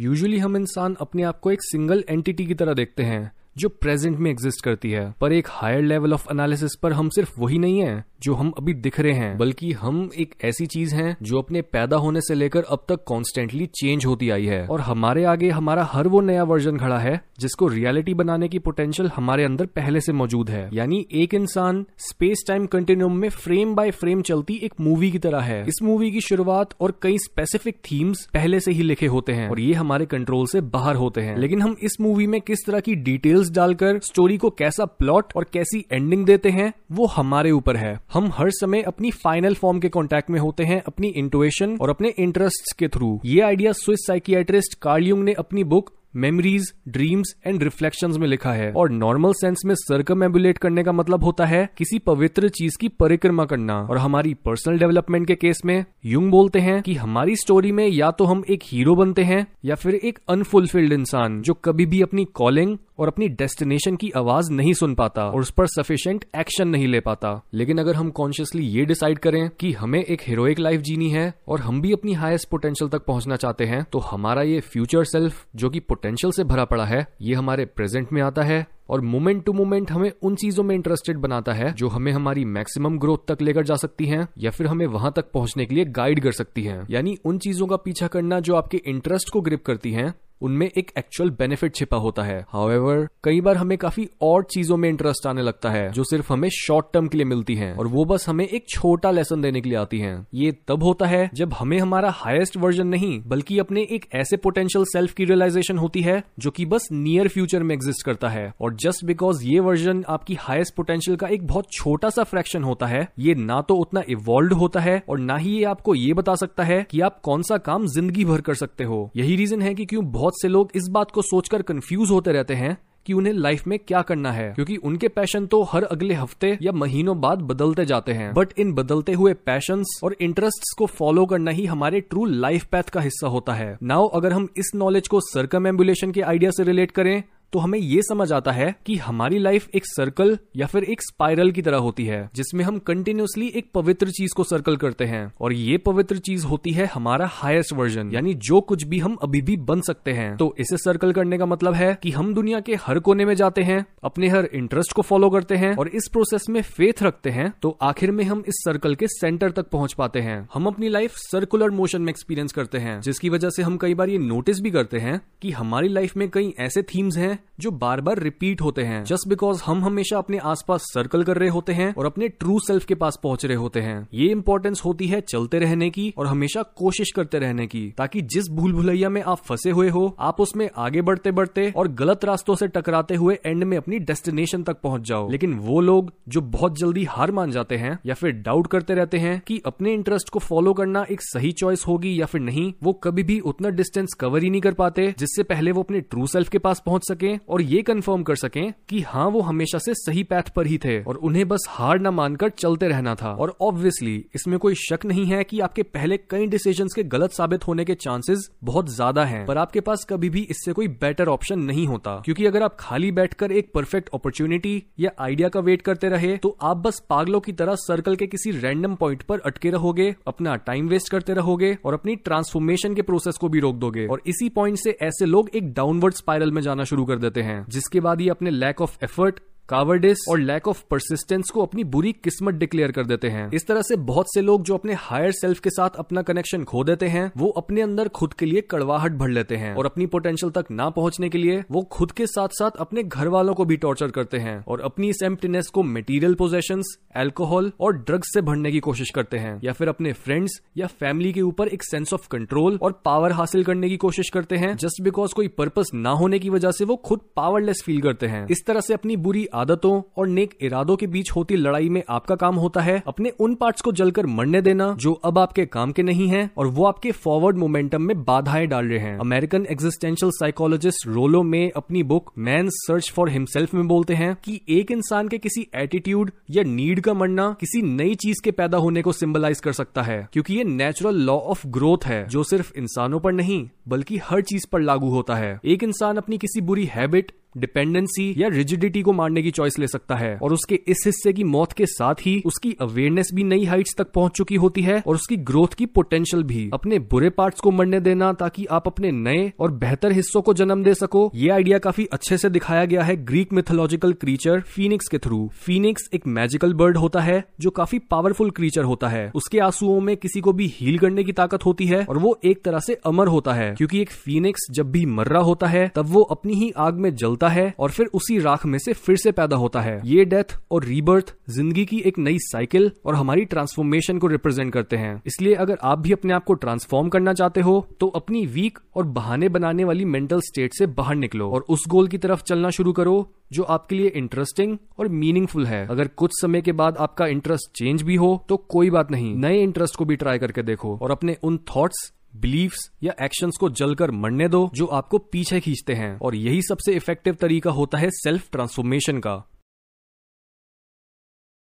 Usually हम इंसान अपने आप को एक सिंगल एंटिटी की तरह देखते हैं। जो प्रेजेंट में एग्जिस्ट करती है। पर एक हायर लेवल ऑफ़ एनालिसिस पर हम सिर्फ़ वही नहीं है, जो हम अभी दिख रहे हैं, बल्कि हम एक ऐसी चीज़ हैं, जो अपने पैदा होने से लेकर अब तक कॉन्स्टेंटली चेंज होती आई है। और हमारे आगे हमारा हर वो नया वर्जन खड़ा है, जिसको रियलिटी बनाने की पोटेंशियल हमारे अंदर पहले से मौजूद है। यानी एक इंसान स्पेस टाइम कंटिन्यूम में फ्रेम बाय फ्रेम चलती एक मूवी की तरह है। इस मूवी की शुरुआत और कई स्पेसिफिक थीम्स पहले से ही लिखे होते हैं, और ये हमारे कंट्रोल से बाहर होते हैं। लेकिन हम इस मूवी में किस तरह की डिटेल्स डालकर स्टोरी को कैसा प्लॉट और कैसी एंडिंग देते हैं, वो हमारे ऊपर है। हम हर समय अपनी फाइनल फॉर्म के कॉन्टेक्ट में होते हैं, अपनी इंटुएशन और अपने इंटरेस्ट के थ्रू ये आइडिया स्विस साइकियाट्रिस्ट कार्लियुंग ने अपनी book memories dreams and reflections में लिखा है। और नॉर्मल सेंस में सर्कम करने का मतलब होता है किसी पवित्र चीज़ की परिक्रमा करना। और हमारी पर्सनल डेवलपमेंट के केस में यूंग बोलते हैं कि हमारी स्टोरी में या तो हम एक हीरो बनते हैं या फिर एक अनफुलफिल्ड इंसान जो कभी भी अपनी कॉलिंग और अपनी डेस्टिनेशन की आवाज़ नहीं सुन पाता और उस पर सफिशियंट एक्शन नहीं ले पाता। लेकिन अगर हम कॉन्शियसली ये डिसाइड करें कि हमें एक हीरोइक लाइफ जीनी है और हम भी अपनी हाईएस्ट पोटेंशियल तक पहुँचना चाहते हैं तो हमारा ये फ्यूचर सेल्फ जो कि पोटेंशियल से भरा पड़ा है, ये हमारे प्रेजेंट में आता है और मोमेंट टू मोमेंट हमें उन चीज़ों में इंटरेस्टेड बनाता है जो हमें हमारी मैक्सिमम ग्रोथ तक लेकर जा सकती हैं या फिर हमें वहाँ तक पहुँचने के लिए गाइड कर सकती हैं। यानी उन चीज़ों का पीछा करना जो आपके इंटरेस्ट को ग्रिप करती हैं उनमें एक एक्चुअल बेनिफिट छिपा होता है। हाउएवर कई बार हमें काफ़ी और चीज़ों में इंटरेस्ट आने लगता है, जो सिर्फ़ हमें शॉर्ट टर्म के लिए मिलती है, और वो बस हमें एक छोटा लेसन देने के लिए आती है। ये तब होता है जब हमें हमारा हाईएस्ट वर्जन नहीं, बल्कि अपने एक ऐसे पोटेंशियल सेल्फ की रियलाइजेशन होती है, जो कि बस नियर फ्यूचर में एग्जिस्ट करता है। और जस्ट बिकॉज़ ये वर्जन आपकी हाईएस्ट पोटेंशियल का एक बहुत छोटा सा फ्रैक्शन होता है, ये ना तो उतना इवॉल्व होता है, और ना ही ये आपको ये बता सकता है कि आप कौन सा काम ज़िंदगी भर कर सकते हो। यही रीजन है कि क्यों बहुत बहुत से लोग इस बात को सोचकर कंफ्यूज होते रहते हैं कि उन्हें लाइफ में क्या करना है, क्योंकि उनके पैशन तो हर अगले हफ़्ते या महीनों बाद बदलते जाते हैं। बट इन बदलते हुए पैशन और इंटरेस्ट को फॉलो करना ही हमारे ट्रू लाइफ पैथ का हिस्सा होता है। नाउ अगर हम इस नॉलेज को सर्कम के आइडिया से रिलेट करें तो हमें ये समझ आता है कि हमारी लाइफ एक सर्कल या फिर एक स्पाइरल की तरह होती है, जिसमें हम कंटिन्यूसली एक पवित्र चीज़ को सर्कल करते हैं। और ये पवित्र चीज़ होती है हमारा हाईएस्ट वर्जन यानी जो कुछ भी हम अभी भी बन सकते हैं। तो इसे सर्कल करने का मतलब है कि हम दुनिया के हर कोने में जाते हैं, अपने हर इंटरेस्ट को फॉलो करते हैं और इस प्रोसेस में फेथ रखते हैं तो आखिर में हम इस सर्कल के सेंटर तक पहुँच पाते हैं। हम अपनी लाइफ सर्कुलर मोशन में एक्सपीरियंस करते हैं, जिसकी वजह से हम कई बार ये नोटिस भी करते हैं कि हमारी लाइफ में कई ऐसे थीम्स हैं जो बार बार रिपीट होते हैं। जस्ट बिकॉज़ हम हमेशा अपने आसपास सर्कल कर रहे होते हैं और अपने ट्रू सेल्फ के पास पहुँच रहे होते हैं। ये इंपॉर्टेंस होती है चलते रहने की और हमेशा कोशिश करते रहने की, ताकि जिस भूल भुलैया में आप फंसे हुए हो, आप उसमें आगे बढ़ते बढ़ते और गलत रास्तों से टकराते हुए एंड में अपनी डेस्टिनेशन तक पहुँच जाओ। लेकिन वो लोग जो बहुत जल्दी हार मान जाते हैं या फिर डाउट करते रहते हैं कि अपने इंटरेस्ट को फॉलो करना एक सही चॉइस होगी या फिर नहीं, वो कभी भी उतना डिस्टेंस कवर ही नहीं कर पाते जिससे पहले वो अपने ट्रू सेल्फ के पास पहुँच सके और ये कंफर्म कर सकें कि हाँ वो हमेशा से सही पैथ पर ही थे और उन्हें बस हार न मानकर चलते रहना था। और ऑब्वियसली इसमें कोई शक नहीं है कि आपके पहले कई डिसीज़न के गलत साबित होने के चांसेस बहुत ज़्यादा है, पर आपके पास कभी भी इससे कोई बेटर ऑप्शन नहीं होता। क्योंकि अगर आप खाली बैठकर एक परफेक्ट अपॉर्चुनिटी या आइडिया का वेट करते रहे तो आप बस पागलों की तरह सर्कल के किसी रैंडम पॉइंट पर अटके रहोगे, अपना टाइम वेस्ट करते रहोगे और अपनी ट्रांसफॉर्मेशन के प्रोसेस को भी रोक दोगे। और इसी पॉइंट से ऐसे लोग एक डाउनवर्ड स्पाइरल में जाना शुरू कर देते हैं, जिसके बाद ये अपने लैक ऑफ़ एफर्ट कावर्डिस और लैक ऑफ़ परसिस्टेंस को अपनी बुरी किस्मत डिक्लेयर कर देते हैं। इस तरह से बहुत से लोग जो अपने हायर सेल्फ के साथ अपना कनेक्शन खो देते हैं, वो अपने अंदर खुद के लिए कड़वाहट भर लेते हैं। और अपनी पोटेंशियल तक ना पहुँचने के लिए वो खुद के साथ साथ अपने घर वालों को भी टॉर्चर करते हैं और अपनी इस एम्प्टीनेस को मेटीरियल पोजेशन एल्कोहल और ड्रग्स से भरने की कोशिश करते हैं। या फिर अपने फ्रेंड्स या फैमिली के ऊपर एक सेंस ऑफ़ कंट्रोल और पावर हासिल करने की कोशिश करते हैं जस्ट बिकॉज़ कोई पर्पज ना होने की वजह से वो खुद पावरलेस फील करते हैं। इस तरह से अपनी बुरी आदतों और नेक इरादों के बीच होती लड़ाई में आपका काम होता है, अपने उन पार्ट्स को जलकर मरने देना, जो अब आपके काम के नहीं है, और वो आपके फॉरवर्ड मोमेंटम में बाधाएँ डाल रहे हैं। अमेरिकन एग्जिस्टेंशियल साइकोलॉजिस्ट रोलो में अपनी book man search for himself में बोलते हैं कि एक इंसान के किसी एटीट्यूड या नीड का मरना किसी नई चीज़ के पैदा होने को सिंबलाइज कर सकता है, क्योंकि ये नेचुरल लॉ ऑफ़ ग्रोथ है, जो सिर्फ़ इंसानों पर नहीं, बल्कि हर चीज़ पर लागू होता है। एक इंसान अपनी किसी बुरी हैबिट डिपेंडेंसी या रिजिडिटी को मारने की चॉइस ले सकता है और उसके इस हिस्से की मौत के साथ ही उसकी अवेयरनेस भी नई हाइट्स तक पहुँच चुकी होती है और उसकी ग्रोथ की पोटेंशियल भी। अपने बुरे पार्ट्स को मरने देना ताकि आप अपने नए और बेहतर हिस्सों को जन्म दे सको। ये आइडिया काफ़ी अच्छे से दिखाया गया है ग्रीक मिथोलॉजिकल क्रीचर फीनिक्स के थ्रू फीनिक्स एक मैजिकल बर्ड होता है जो काफ़ी पावरफुल क्रीचर होता है। उसके आंसुओं में किसी को भी हील करने की ताकत होती है और वो एक तरह से अमर होता है। क्योंकि एक फीनिक्स जब भी मर रहा होता है, तब वो अपनी ही आग में जलता है और फिर उसी राख में से फिर से पैदा होता है। ये डेथ और रीबर्थ ज़िंदगी की एक नई साइकिल और हमारी ट्रांसफॉर्मेशन को रिप्रेजेंट करते हैं। इसलिए अगर आप भी अपने आप को ट्रांसफॉर्म करना चाहते हो तो अपनी वीक और बहाने बनाने वाली मेंटल स्टेट से बाहर निकलो और उस गोल की तरफ़ चलना शुरू करो, जो आपके लिए इंटरेस्टिंग और मीनिंगफुल है। अगर कुछ समय के बाद आपका इंटरेस्ट चेंज भी हो तो कोई बात नहीं। नए इंटरेस्ट को भी ट्राई करके देखो और अपने उन थॉट्स बिलीव्स या एक्शंस को जलकर मरने दो, जो आपको पीछे खींचते हैं। और यही सबसे इफ़ेक्टिव तरीका होता है सेल्फ ट्रांसफॉर्मेशन का।